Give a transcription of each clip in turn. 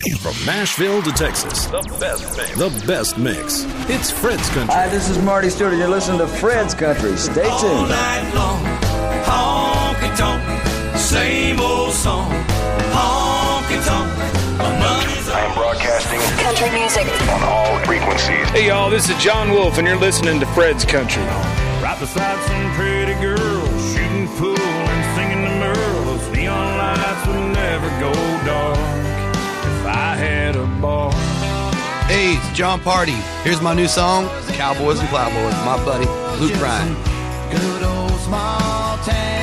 From Nashville to Texas, the best mix. The best mix. It's Fred's Country. Hi, this is Marty Stuart, you're listening to Fred's Country. Stay tuned. All night long, honky tonk, same old song, honky tonk. I am broadcasting country music on all frequencies. Hey y'all, this is John Wolf, and you're listening to Fred's Country. Right beside some pretty girls, shooting pool and singing the Merles. Neon lights would never go dark if I had a bar. Hey, it's Jon Pardi. Here's my new song, Cowboys and Plowboys. My buddy, Luke Bryan. Good old small town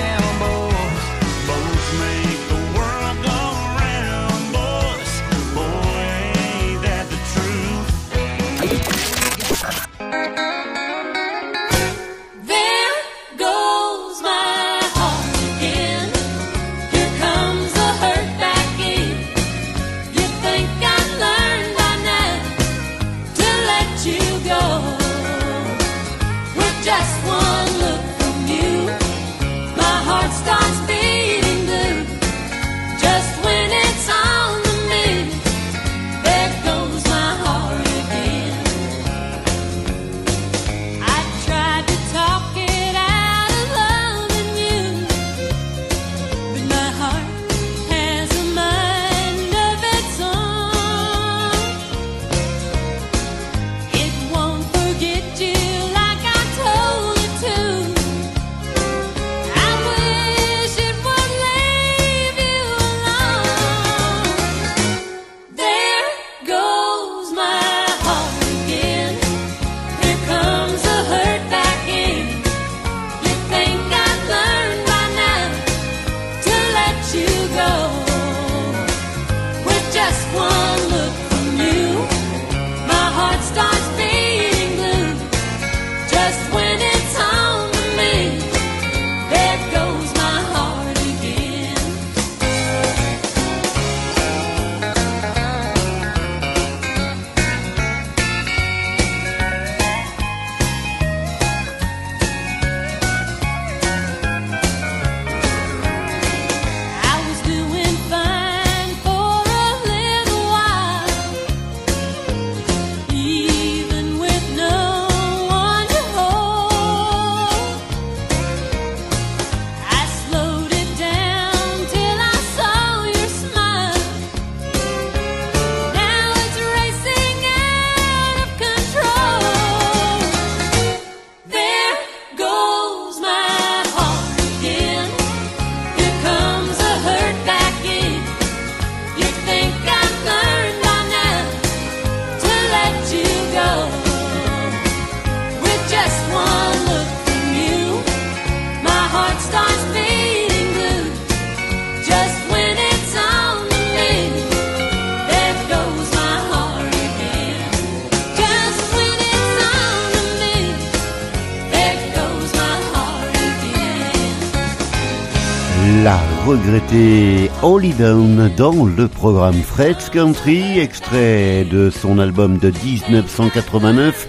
Dans le programme Fred's Country, extrait de son album de 1989,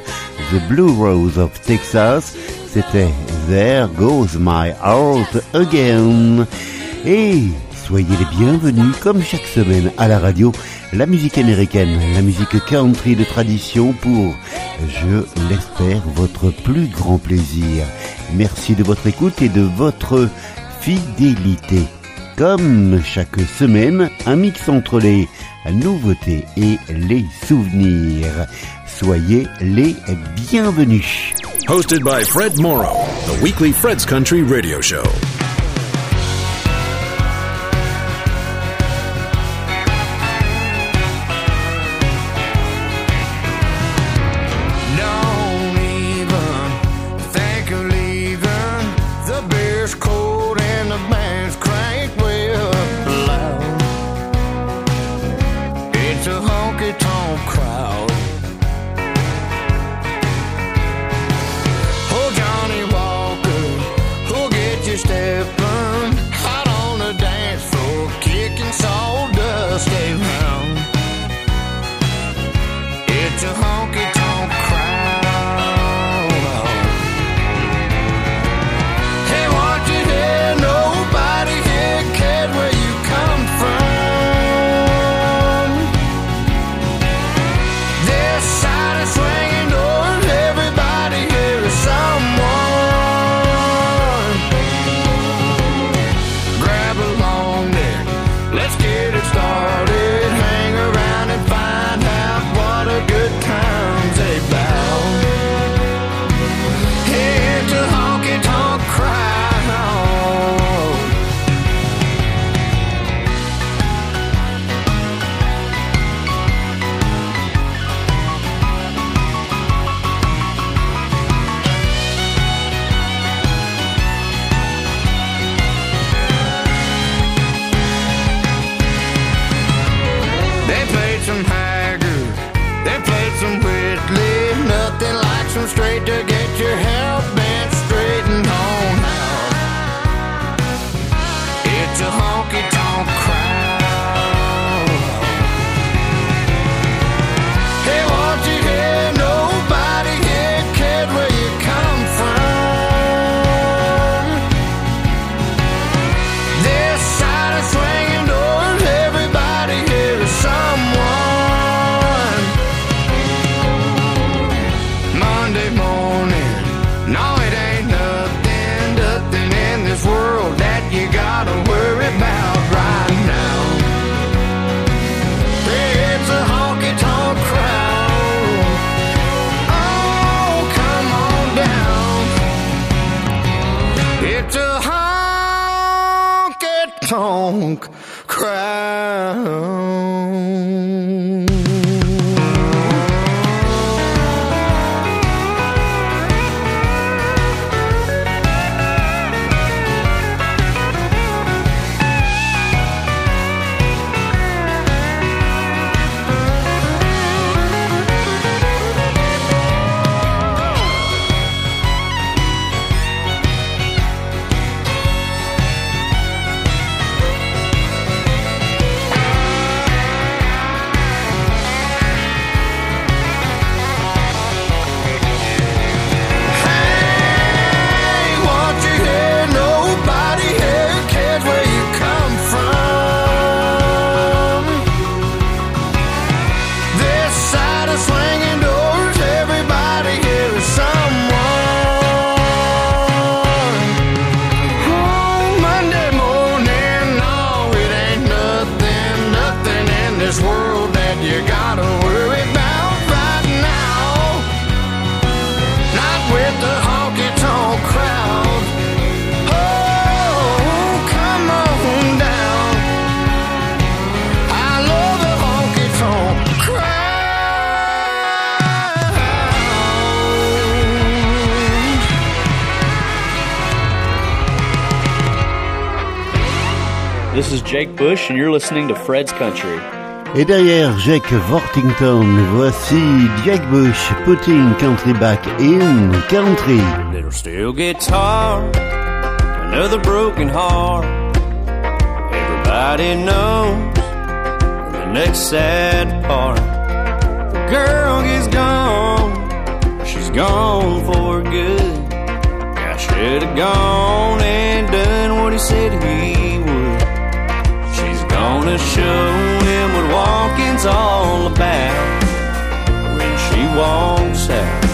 The Blue Rose of Texas. C'était There Goes My Heart Again. Et soyez les bienvenus, comme chaque semaine à la radio, la musique américaine, la musique country de tradition pour, je l'espère, votre plus grand plaisir. Merci de votre écoute et de votre fidélité. Comme chaque semaine, un mix entre les nouveautés et les souvenirs. Soyez les bienvenus. Hosted by Fred Morrow, the weekly Fred's Country radio show. Jake and you're listening to Fred's Country. Et derrière Jake Worthington, voici Jake Bush putting country back in country. Little steel guitar, another broken heart. Everybody knows the next sad part. The girl is gone, she's gone for good. I should have gone and done what he said he would. Gonna show him what walking's all about when she walks out.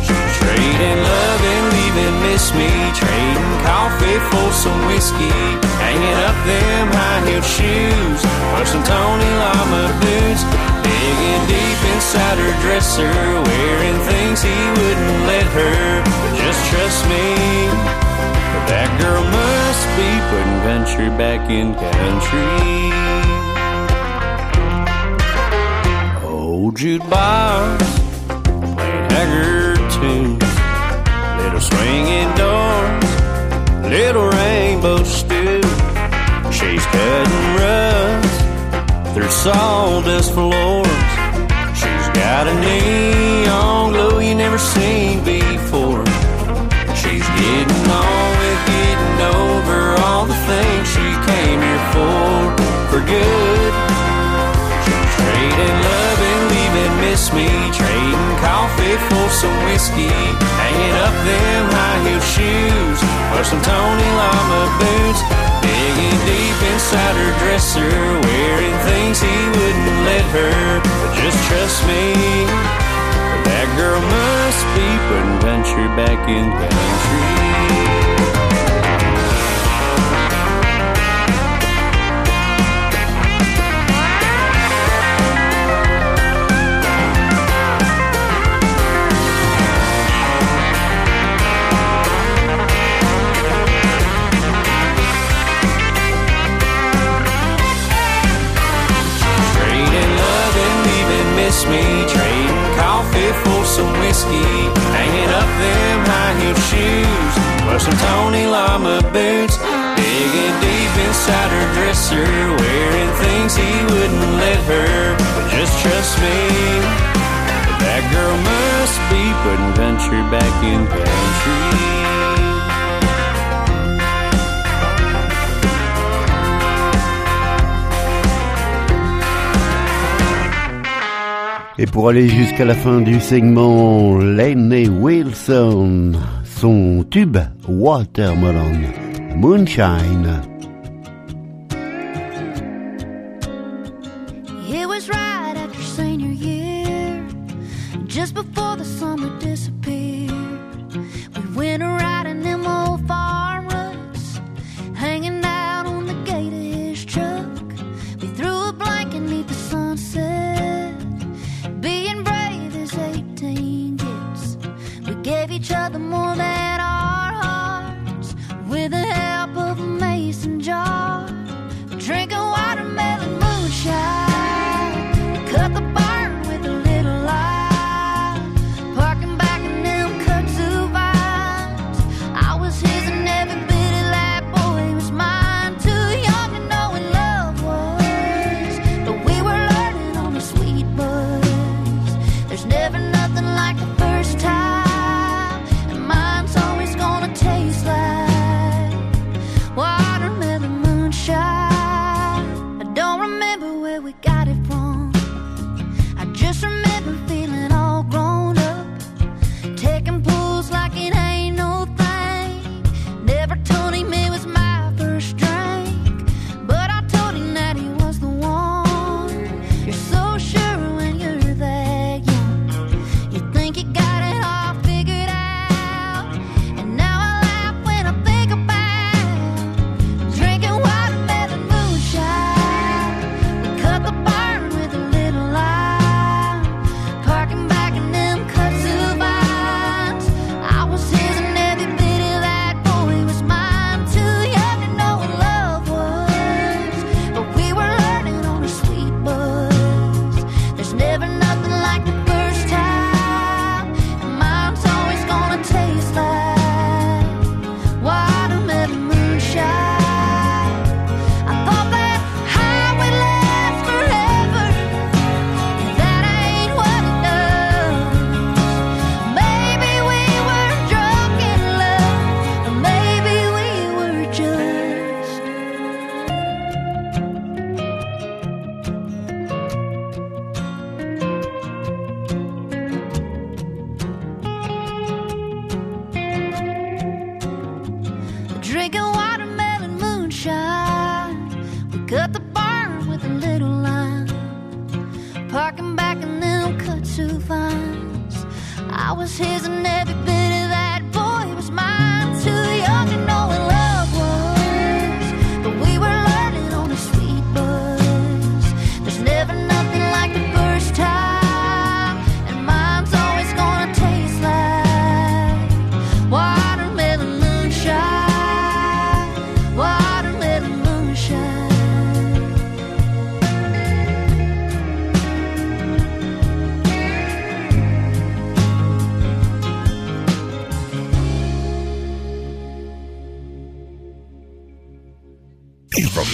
She's trading love and leaving miss me. Trading coffee for some whiskey. Hanging up them high heeled shoes. For some Tony Lama boots. Digging deep inside her dresser. Wearing things he wouldn't let her. But just trust me. That girl must be putting country back in country. Old jukebox playing haggard tunes. Little swinging doors, little rainbow stew. She's cutting rust through sawdust floors. She's got a neon glow you never seen before. She's getting on getting over all the things she came here for, for good. Trading love and leaving miss me, trading coffee for some whiskey, hanging up them high heel shoes for some Tony Lama boots, digging deep inside her dresser, wearing things he wouldn't let her. But just trust me. That girl must be putting country back in country. some whiskey, hanging up them high heel shoes, or some Tony Lama boots, digging deep inside her dresser, wearing things he wouldn't let her. But just trust me, that girl must be putting country back in country. Et pour aller jusqu'à la fin du segment, Lenny Wilson, son tube Watermelon, Moonshine. It was right after senior year, just before the summer disappeared.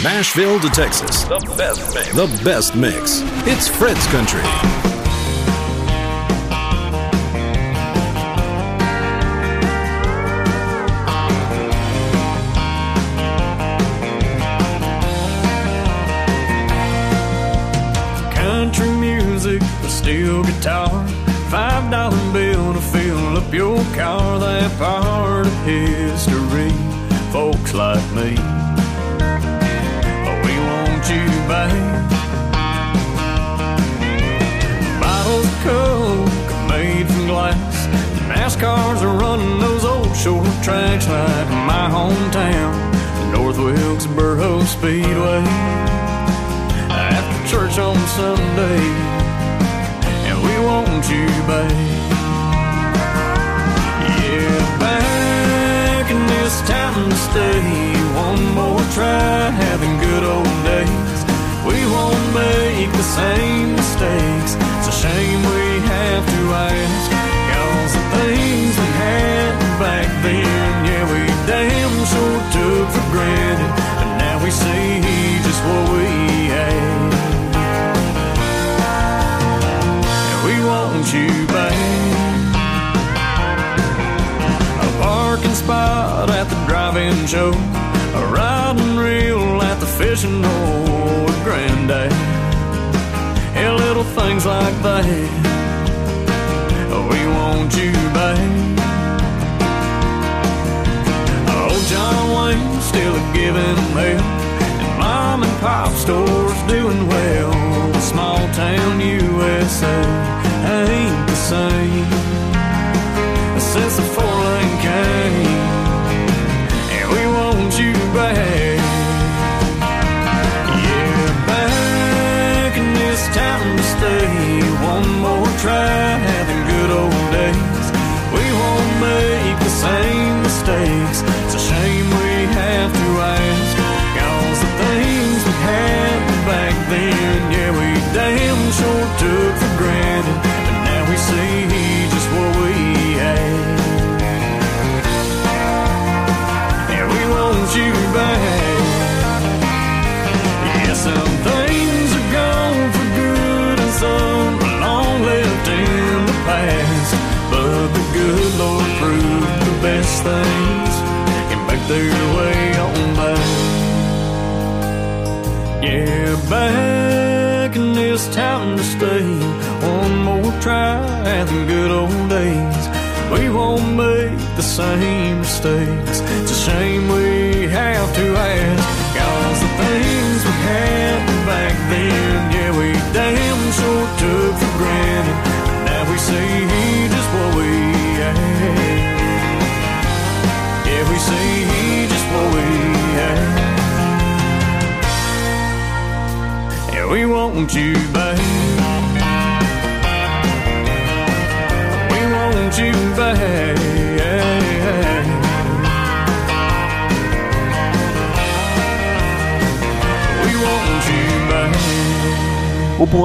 Nashville to Texas. The best mix. The best mix. It's Fred's Country. Country music a steel guitar. Five dollar bill to fill up your car. That part of history. Folks like me much like my hometown, North Wilkesboro Speedway. After church on Sunday, and we want you back. Yeah, back in this time to stay. One more try, having good old days. We won't make the same mistakes. It's a shame we have to ask. Cause the things we had back then. A riding reel at the fishing hole with Granddad. Yeah, little things like that. We want you back. Old John Wayne still a giving mail, and mom and pop stores doing well. Small town USA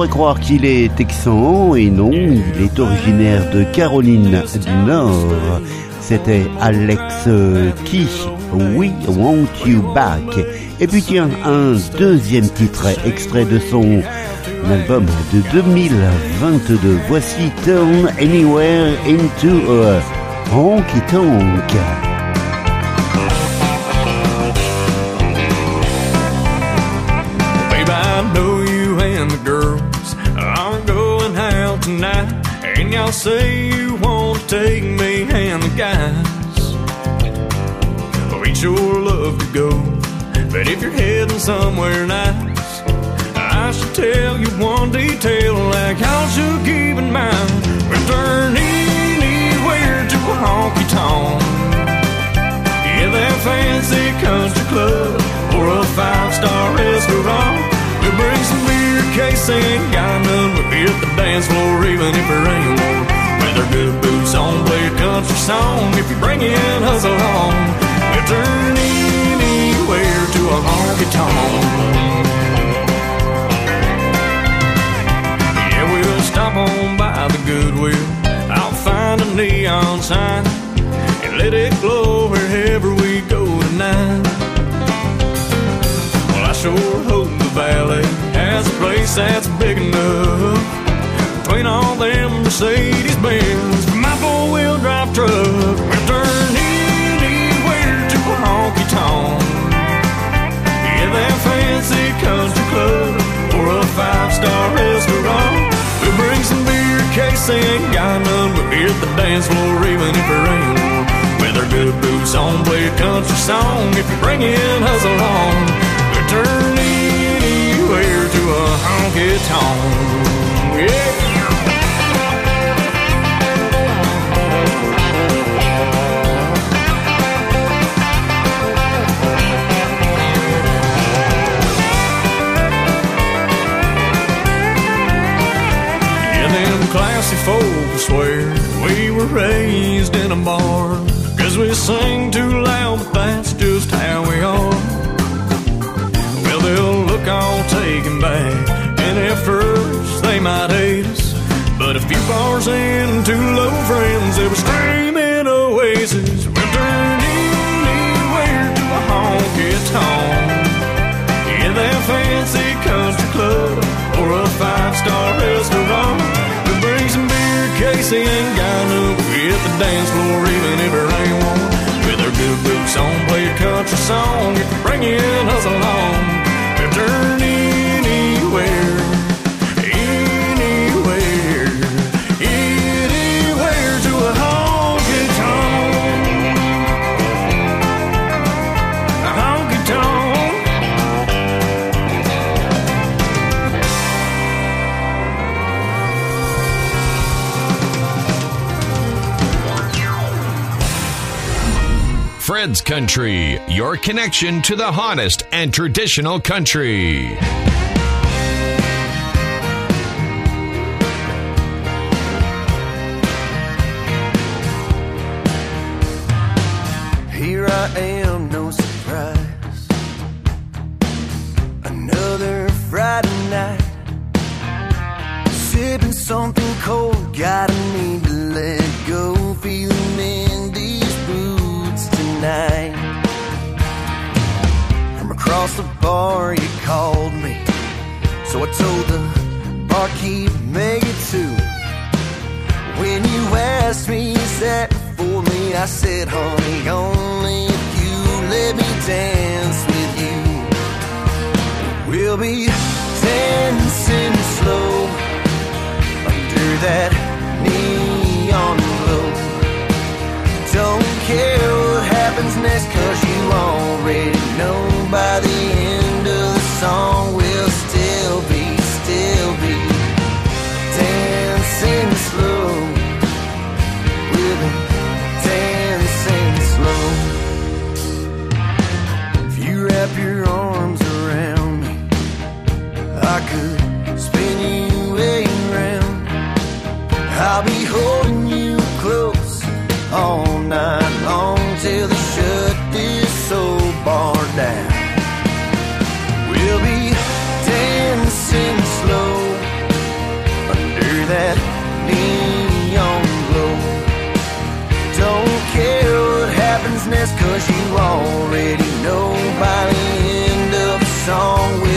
croire qu'il est texan et non, il est originaire de Caroline du Nord. C'était Alex euh, Key, We Want You Back. Et puis tiens, un deuxième titre extrait de son album de 2022. Voici Turn Anywhere into a Honky Tonk. Y'all say you want to take me and the guys. We'd sure love to go. But if you're heading somewhere nice, I should tell you one detail like y'all should keep in mind. We'll turn anywhere to a honky tonk. Yeah, that fancy country club or a five-star restaurant. We'll bring some beer, got none. Be at the dance floor even if there ain't one. With our good boots on, play a country song. If you bring in us along, we'll turn anywhere to a honky tonk. Yeah, we'll stop on by the Goodwill. I'll find a neon sign and let it glow wherever we go tonight. Well, I sure hope the valley a place that's big enough between all them Mercedes Benz. My four wheel drive truck will turn anywhere to a honky tonk. Yeah, that fancy country club or a five star restaurant. We'll bring some beer, case they ain't got none. We'll be at the dance floor even if ain't one. With our good boots on, play a country song. If you bring in us Country, your connection to the hottest and traditional country. Here I am, no surprise. Another Friday night. Sipping something cold, gotta need to let go. Feeling in these boots tonight. Across the bar, you called me. So I told the barkeep, make it two. When you asked me, is that for me? I said, honey, only if you let me dance with you. We'll be dancing slow under that neon glow. Don't care what happens next, cause you already know by the end of the song, we'll still be, still be dancing slow. Dancing slow. If you wrap your arms around me, I could spin you around. I'll be holding you close all night long till they shut this old bar already know by the end of the song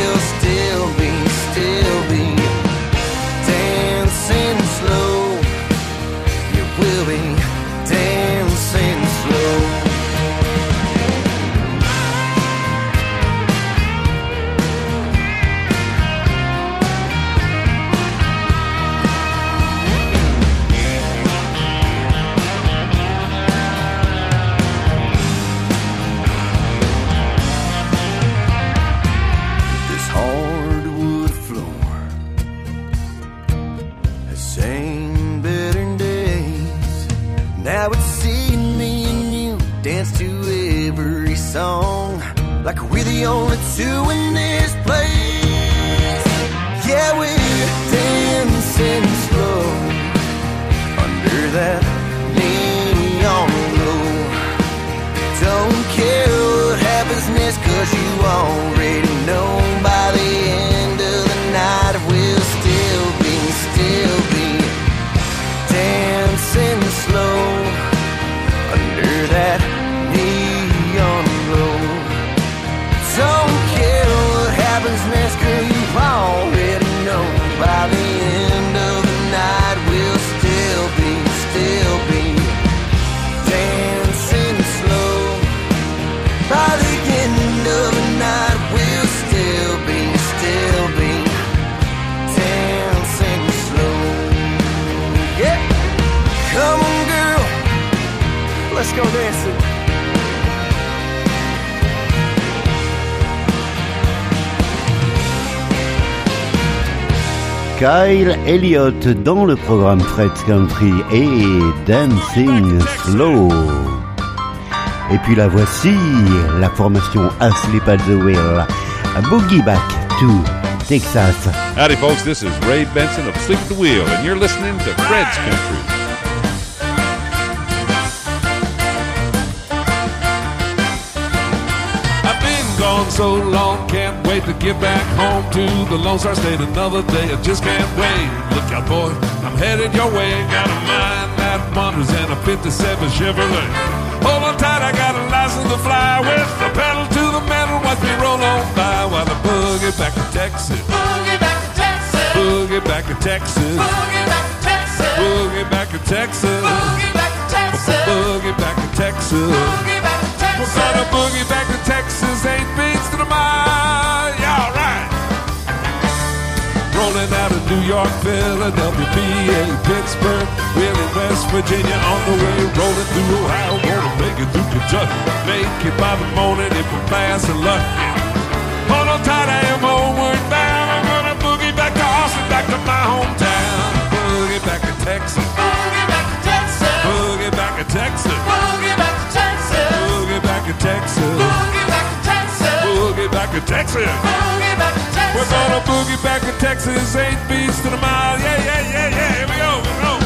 Elliott dans le programme Fred's Country et Dancing Slow. Et puis la voici, la formation Asleep at the Wheel, a Boogie Back to Texas. Howdy, folks. This is Ray Benson of Sleep at the Wheel, and you're listening to Fred's Country. I've been gone so long, wait to get back home to the Lone Star State another day. I just can't wait. Look out, boy, I'm headed your way. Got a mind that wanders and a 57 Chevrolet. Hold on tight, I got a license to fly with the pedal to the metal. Watch me roll on by while I boogie back to Texas. Boogie back to Texas. Boogie back to Texas. Boogie back to Texas. Boogie back to Texas. Boogie back to Texas. Boogie back to Texas. Boogie back to Texas. We're gonna boogie back to Texas. York, Philadelphia, PA, Pittsburgh, Wheeling West Virginia, on the way, rolling through Ohio, gonna make it through Kentucky. Make it by the morning if we're fast and lucky. Hold on tight, I am homeward bound. I'm gonna boogie back to Austin, back to my hometown. Boogie back to Texas. Boogie back to Texas. Boogie back to Texas. Boogie back to Texas. Boogie back to Texas. Boogie back to Texas. Back to Texas. Boogie back to Texas. We're gonna boogie back to Texas, eight beats to the mile. Yeah, yeah, yeah, yeah. Here we go. Here we go.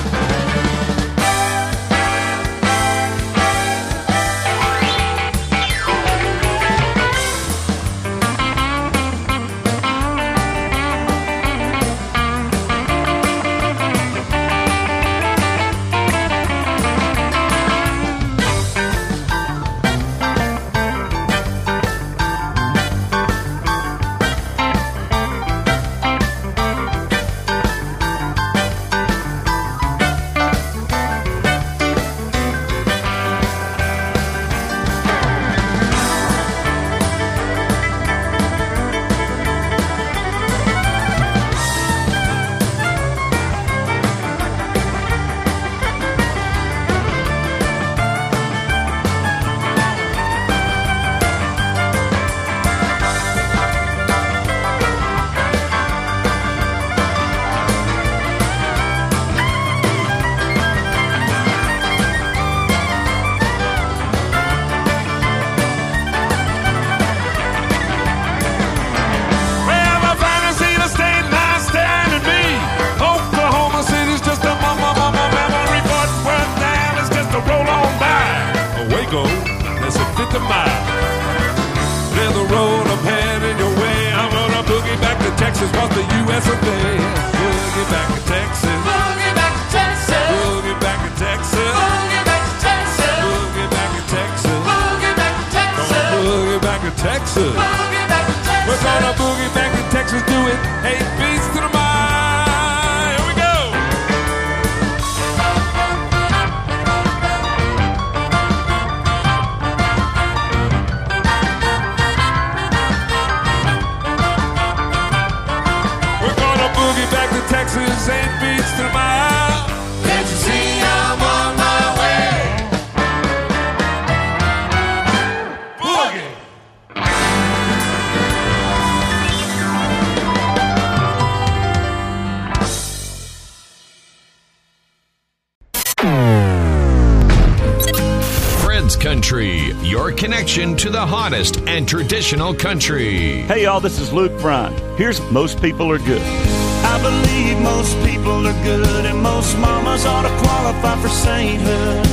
Connection to the hottest and traditional country. Hey y'all, this is Luke Bryan. Here's Most People Are Good. I believe most people are good and most mamas ought to qualify for sainthood.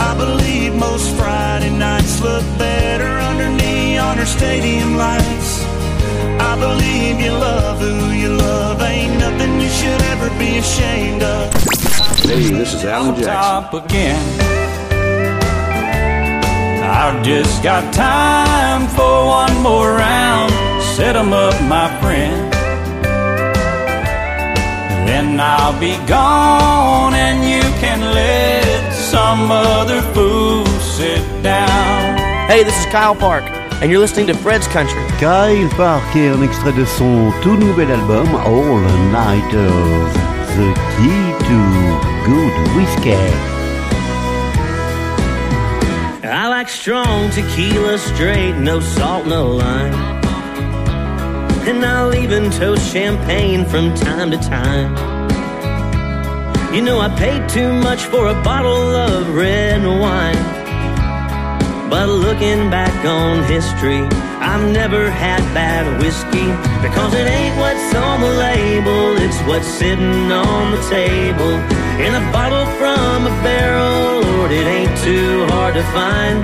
I believe most Friday nights look better under neon or stadium lights. I believe you love who you love. Ain't nothing you should ever be ashamed of. Hey, this is Alan Jackson. Top again. I've just got time for one more round. Set 'em up, my friend. Then I'll be gone and you can let some other fool sit down. Hey, this is Kyle Park, and you're listening to Fred's Country. Kyle Park est un extrait de son tout nouvel album All Nighters, The Key to Good Whiskey. Like strong tequila straight, no salt, no lime. And I'll even toast champagne from time to time. You know, I paid too much for a bottle of red wine. But looking back on history, I've never had bad whiskey. Because it ain't what's on the label, it's what's sitting on the table. In a bottle from a barrel, Lord, it ain't too hard to find.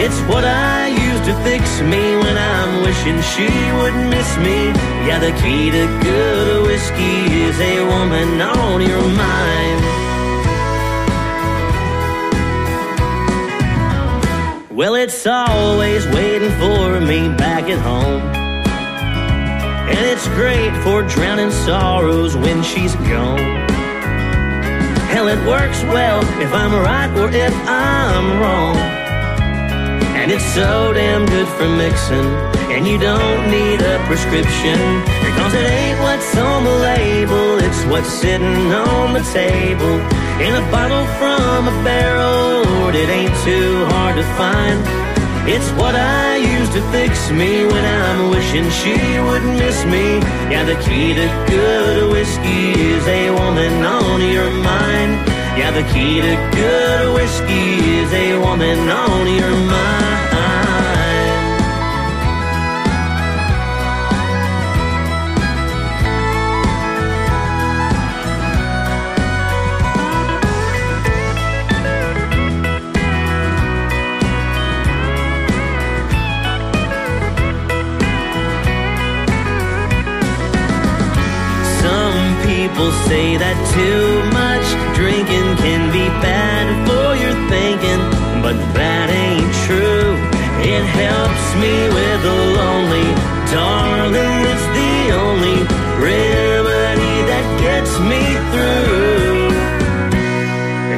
It's what I use to fix me when I'm wishing she would miss me. Yeah, the key to good whiskey is a woman on your mind. Well, it's always waiting for me back at home. And it's great for drowning sorrows when she's gone. Hell, it works well if I'm right or if I'm wrong. And it's so damn good for mixing. And you don't need a prescription. Because it ain't what's on the label, it's what's sitting on the table. In a bottle from a barrel, Lord, it ain't too hard to find. It's what I use to fix me when I'm wishing she would miss me. Yeah, the key to good whiskey is a woman on your mind. Yeah, the key to good whiskey is a woman on your mind. People say that too much drinking can be bad for your thinking, but that ain't true. It helps me with the lonely darling. It's the only remedy that gets me through.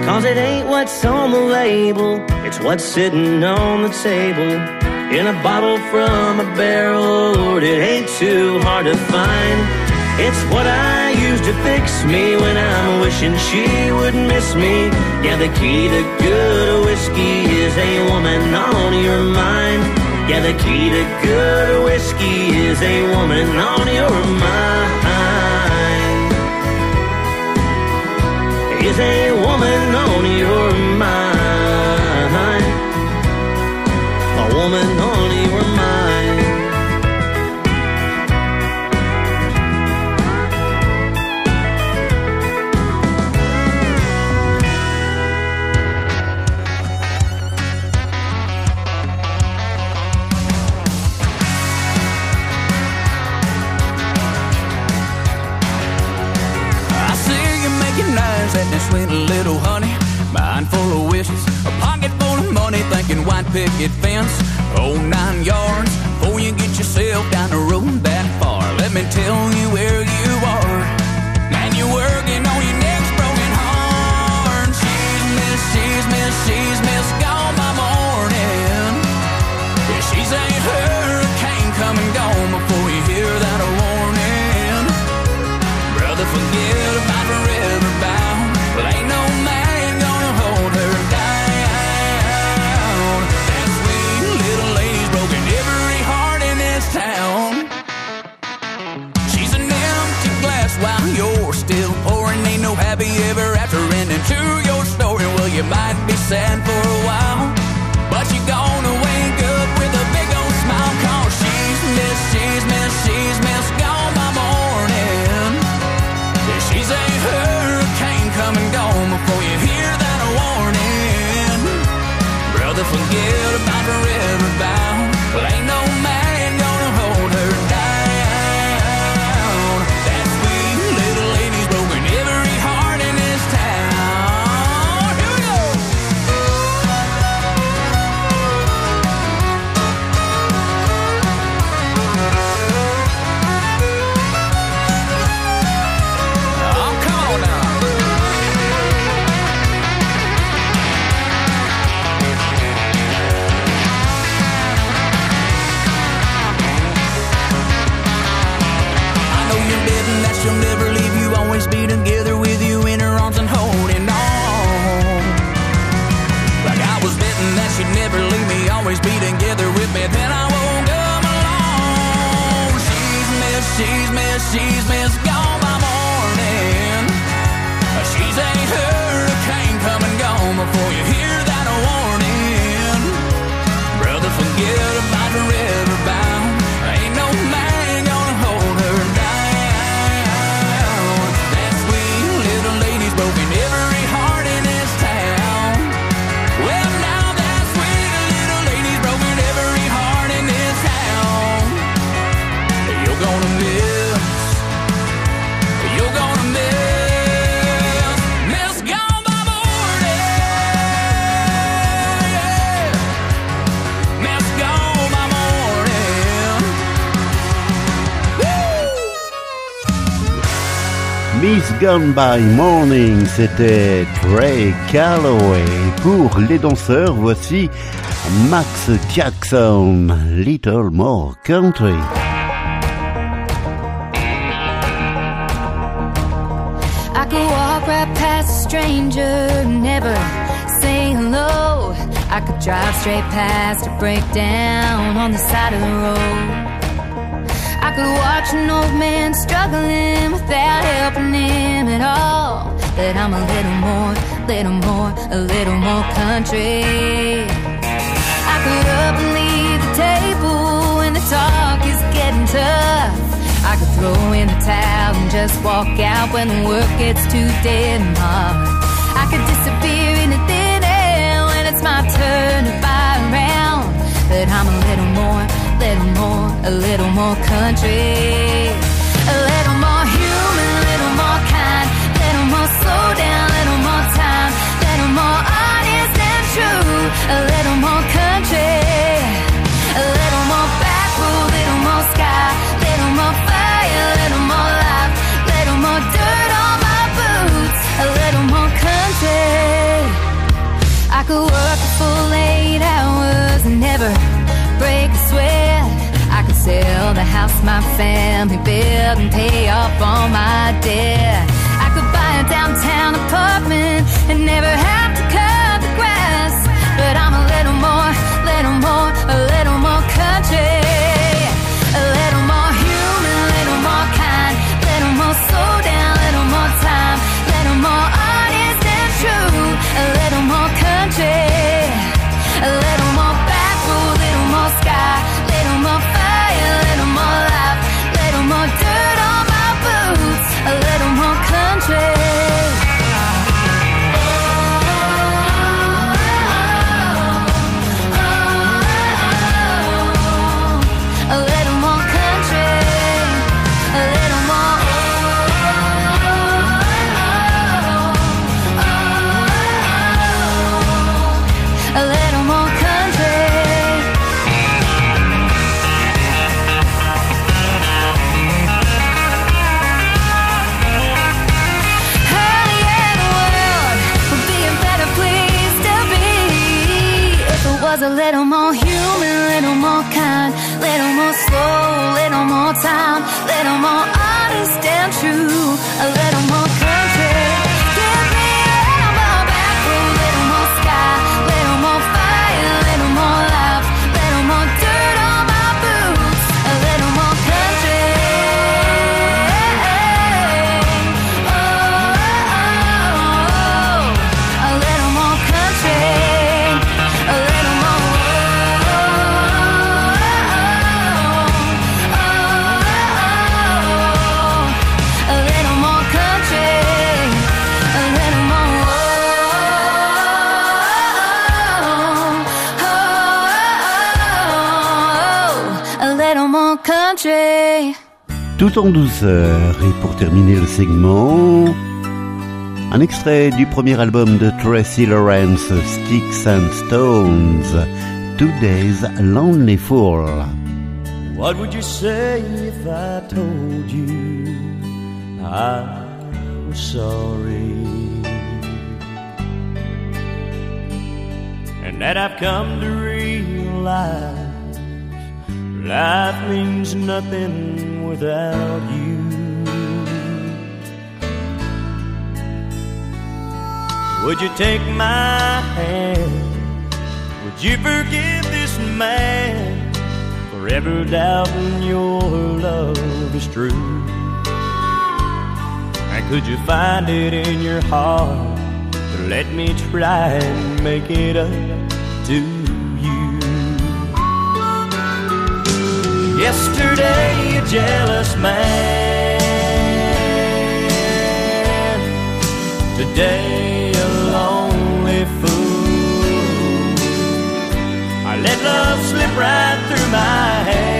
Because it ain't what's on the label, it's what's sitting on the table. In a bottle from a barrel, it ain't too hard to find. It's what I use to fix me when I'm wishing she would miss me. Yeah, the key to good whiskey is a woman on your mind. Yeah, the key to good whiskey is a woman on your mind. Is a woman on your mind. Gone by Morning, c'était Trey Calloway. Pour les danseurs, voici Max Jackson, Little More Country. I could walk right past a stranger, never say hello. I could drive straight past a breakdown on the side of the road. I could watch an old man struggling without helping him at all. But I'm a little more, little more, a little more country. I could up and leave the table when the talk is getting tough. I could throw in the towel and just walk out when the work gets too dead hard. I could disappear in a thin air when it's my turn to buy around. But I'm a little more, little more, a little more country. Little more time, little more honest and true, a little more country. A little more little more sky, a little more fire, a little more life, a little more dirt on my boots, a little more country. I could work a full eight hours and never break a sweat. I could sell the house my family built and pay off all my debt. Downtown apartment and never have to cut the grass. But I'm a little more, little more, a little more country. A little more human, a little more kind, little more slow down, little more time, little more honest and true, a little more country. A little more backwood, little more sky, En douceur. Et pour terminer le segment, un extrait du premier album de Tracy Lawrence, Sticks and Stones, Two Days Lonely Fool. What would you say if I told you I was sorry? And that I've come to realize life means nothing without you. Would you take my hand? Would you forgive this man? for Forever doubting your love is true. And could you find it in your heart to let me try and make it up to you? Yesterday, a jealous man. Today, a lonely fool. I let love slip right through my hand.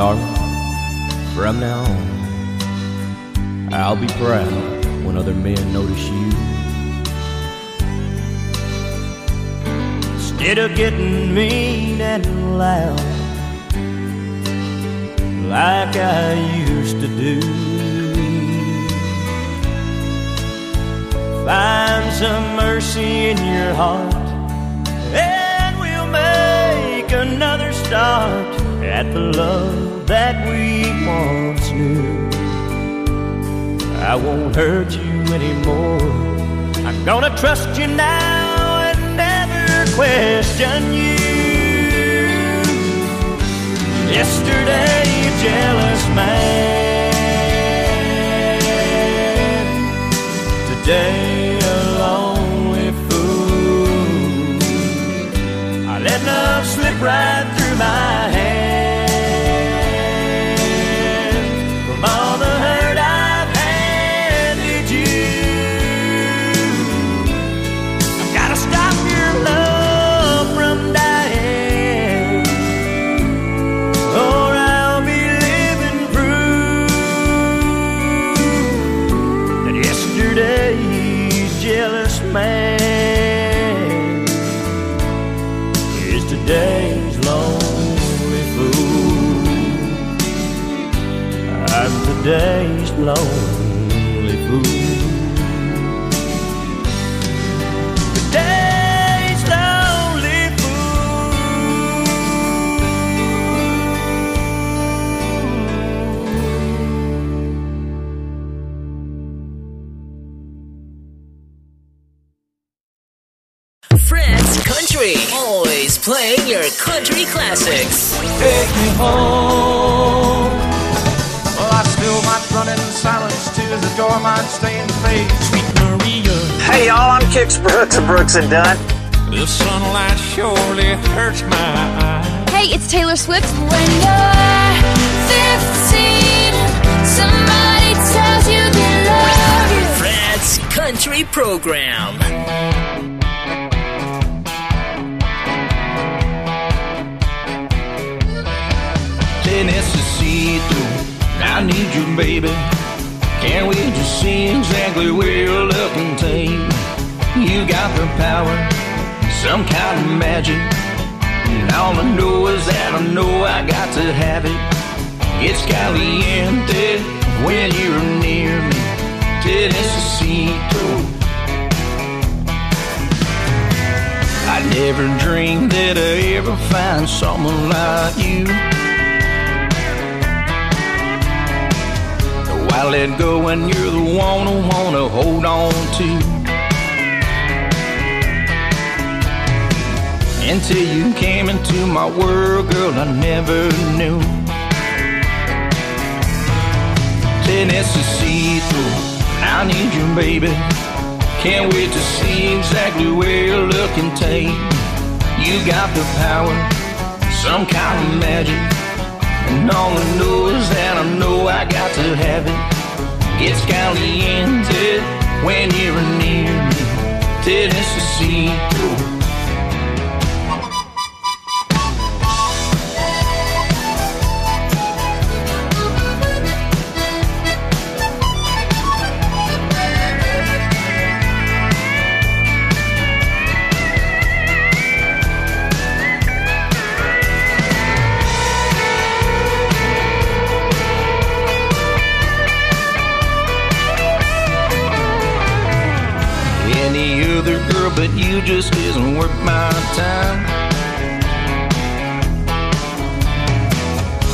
From now on, I'll be proud when other men notice you. Instead of getting mean and loud like I used to do. Find some mercy in your heart, and we'll make another start at the love that we once knew. I won't hurt you anymore. I'm gonna trust you now and never question you. Yesterday, you jealous man. Today, a lonely fool. I let love slip right through my lonely fool. Today's lonely Fred's Country, always playing your country classics. Take me home. Well, I still might run in silence to the door, might stay in faith. Sweet Maria. Hey y'all, I'm Kix Brooks of Brooks and Dunn. The sunlight surely hurts my eyes. Hey, it's Taylor Swift. When you're 15, somebody tells you they love you. Fred's Country Program. I need you, baby. Can't wait to see exactly where you're looking, take. You got the power, some kind of magic. And all I know is that I know I got to have it. It's caliente when you're near me. Tennessee, I never dreamed that I'd ever find someone like you. I let go and you're the one I wanna hold on to. Until you came into my world, girl, I never knew. Tennessee, I need you, baby. Can't wait to see exactly where you're looking, take. You got the power, some kind of magic. And all I know that I know I got to have it. It's caliente when you're near me. Tennessee. But you just isn't worth my time.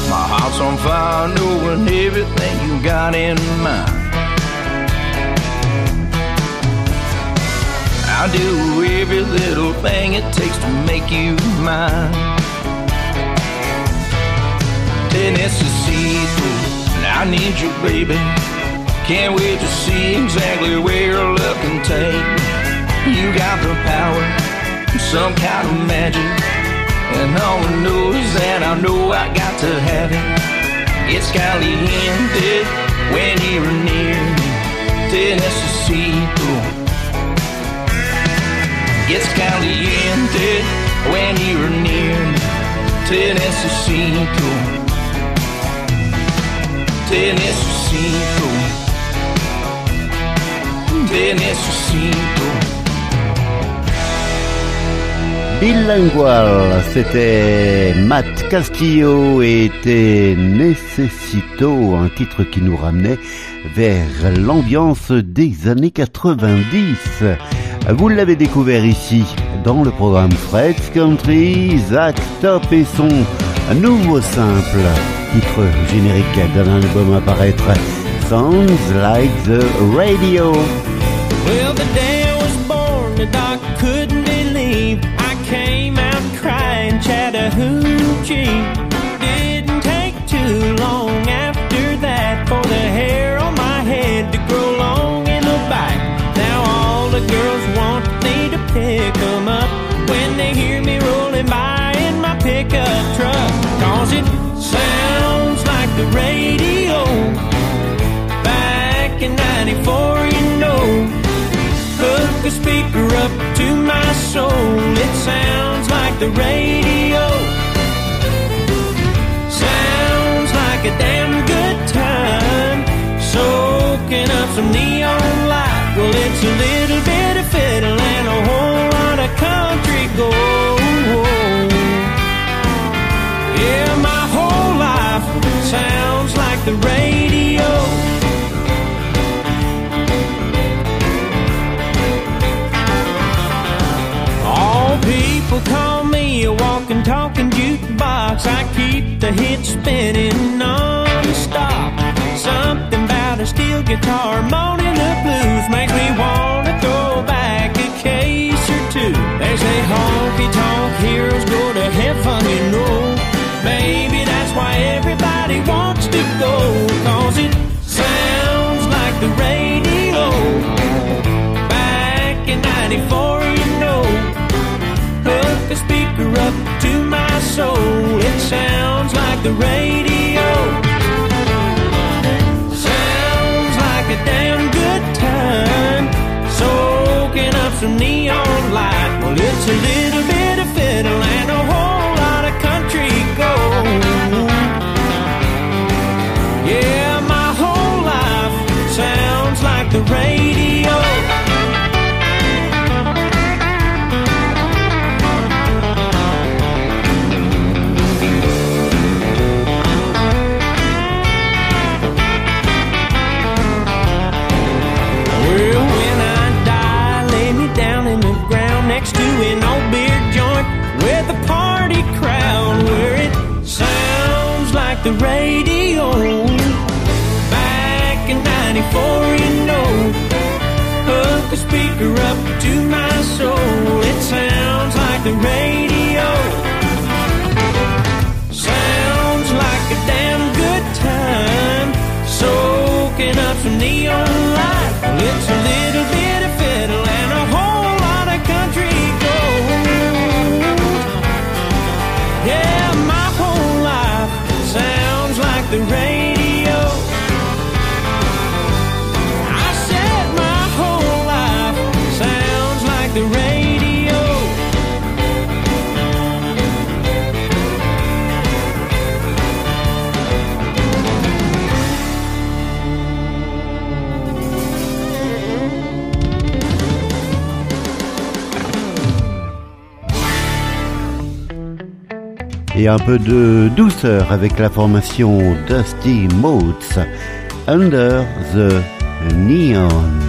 My heart's on fire knowing everything you got in mind. I'll do every little thing it takes to make you mine. Tennessee, I need you, baby. Can't wait to see exactly where you're looking, take. You got the power, some kind of magic. And all I know is that I know I got to have it. It's caliente when you're near me. Necesito. It's caliente when you're near me. Te necesito. Te necesito. Te necesito. Bilingual, c'était Matt Castillo et Necessito, un titre qui nous ramenait vers l'ambiance des années 90. Vous l'avez découvert ici dans le programme Fred's Country, Zach Top et son nouveau simple, titre générique d'un album à paraître, Sounds Like the Radio. Chattahoochee. Didn't take too long after that for the hair on my head to grow long in the back. Now all the girls want me to pick 'em up when they hear me rolling by in my pickup truck. Cause it sounds like the radio back in 94, you know. A speaker up to my soul. It sounds like the radio. Sounds like a damn good time. Soaking up some neon light. Well, it's a little bit of fiddle and a whole lot of country gold. Yeah, my whole life sounds like the radio. People call me a walking, talking jukebox. I keep the hits spinning non-stop. Something about a steel guitar moaning the blues makes me wanna throw back a case or two. They say honky tonk heroes go to heaven, you know. Maybe that's why everybody wants to go. Cause it sounds like the radio. Back in 94, a speaker up to my soul. It sounds like the radio. Sounds like a damn good time. Soaking up some neon light. Well, it's a little bit the radio. Back in 94, you know, hook a speaker up to my soul. It sounds like the radio. Sounds like a damn good time. Soaking up some neon light. Well, it's a little et un peu de douceur avec la formation Dusty Motes Under the Neon.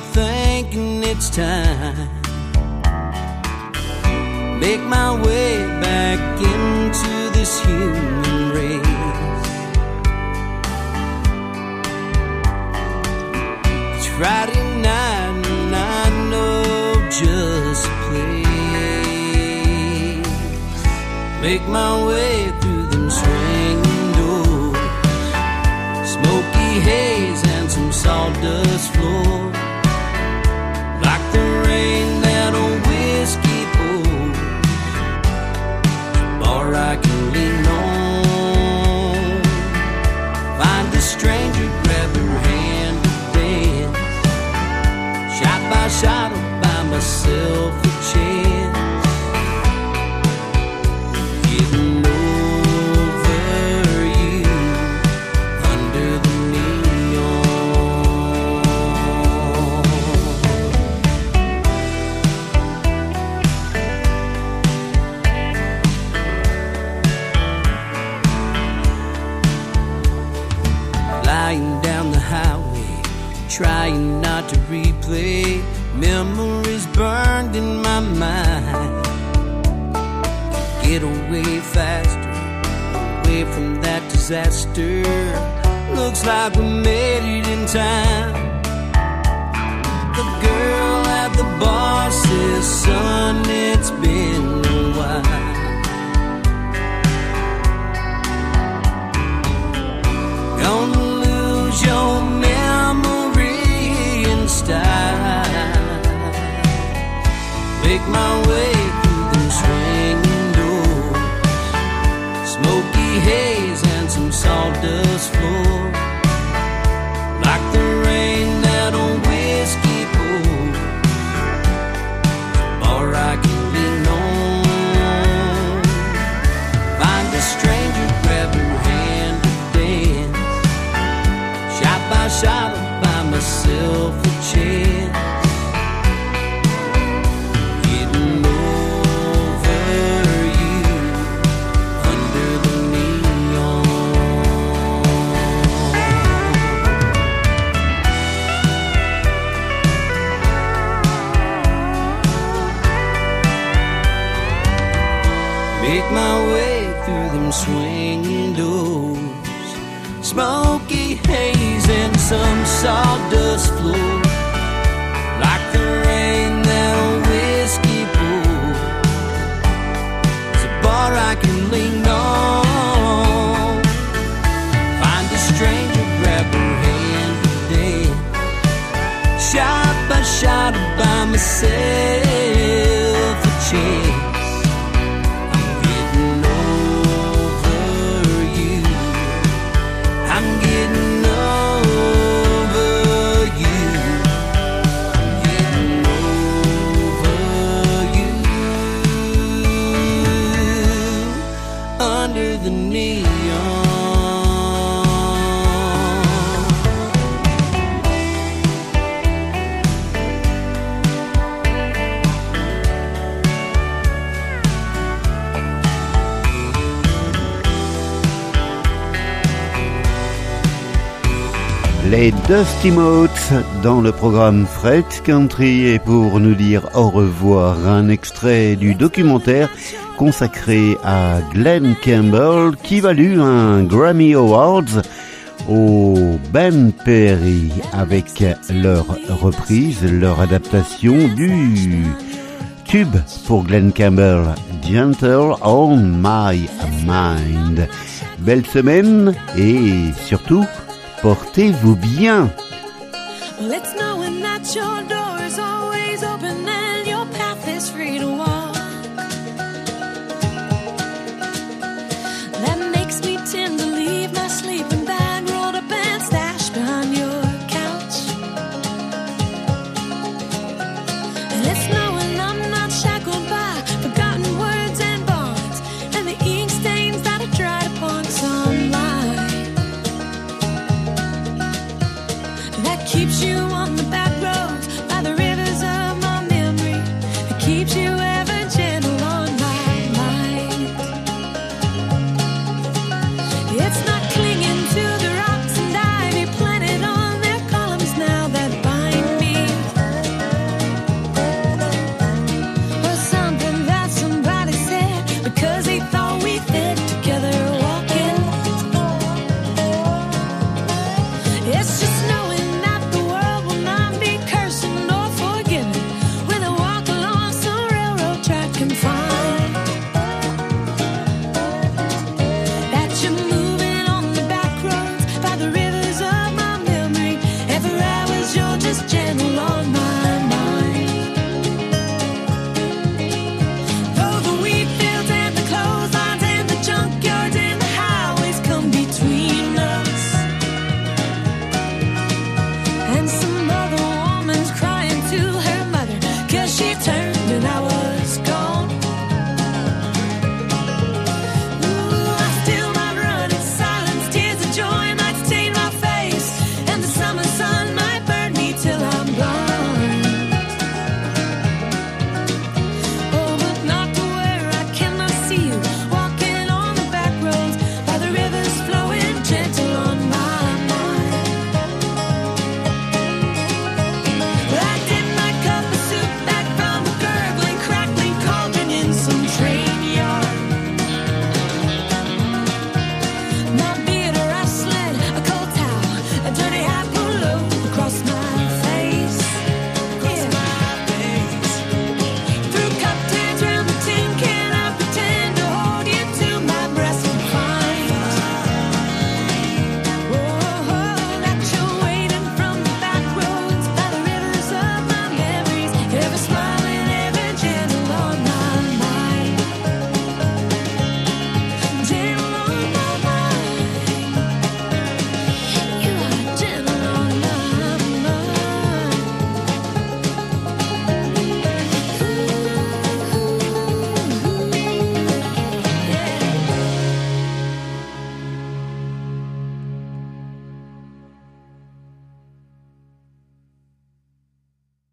Thinking it's time. make my way back into this human race. It's Friday night and I know just a place. Make my way through them swinging doors, smoky haze and some sawdust floor. Replay memories burned in my mind. Get away faster, away from that disaster. Looks like we made it in time. The girl at the bar says, Son, it's been style. Make my way Les Dusty Motes dans le programme Fred's Country et pour nous dire au revoir un extrait du documentaire consacré à Glenn Campbell qui valut un Grammy Awards au Ben Perry avec leur reprise, leur adaptation du tube pour Glenn Campbell, Gentle on My Mind. Belle semaine et surtout, portez-vous bien.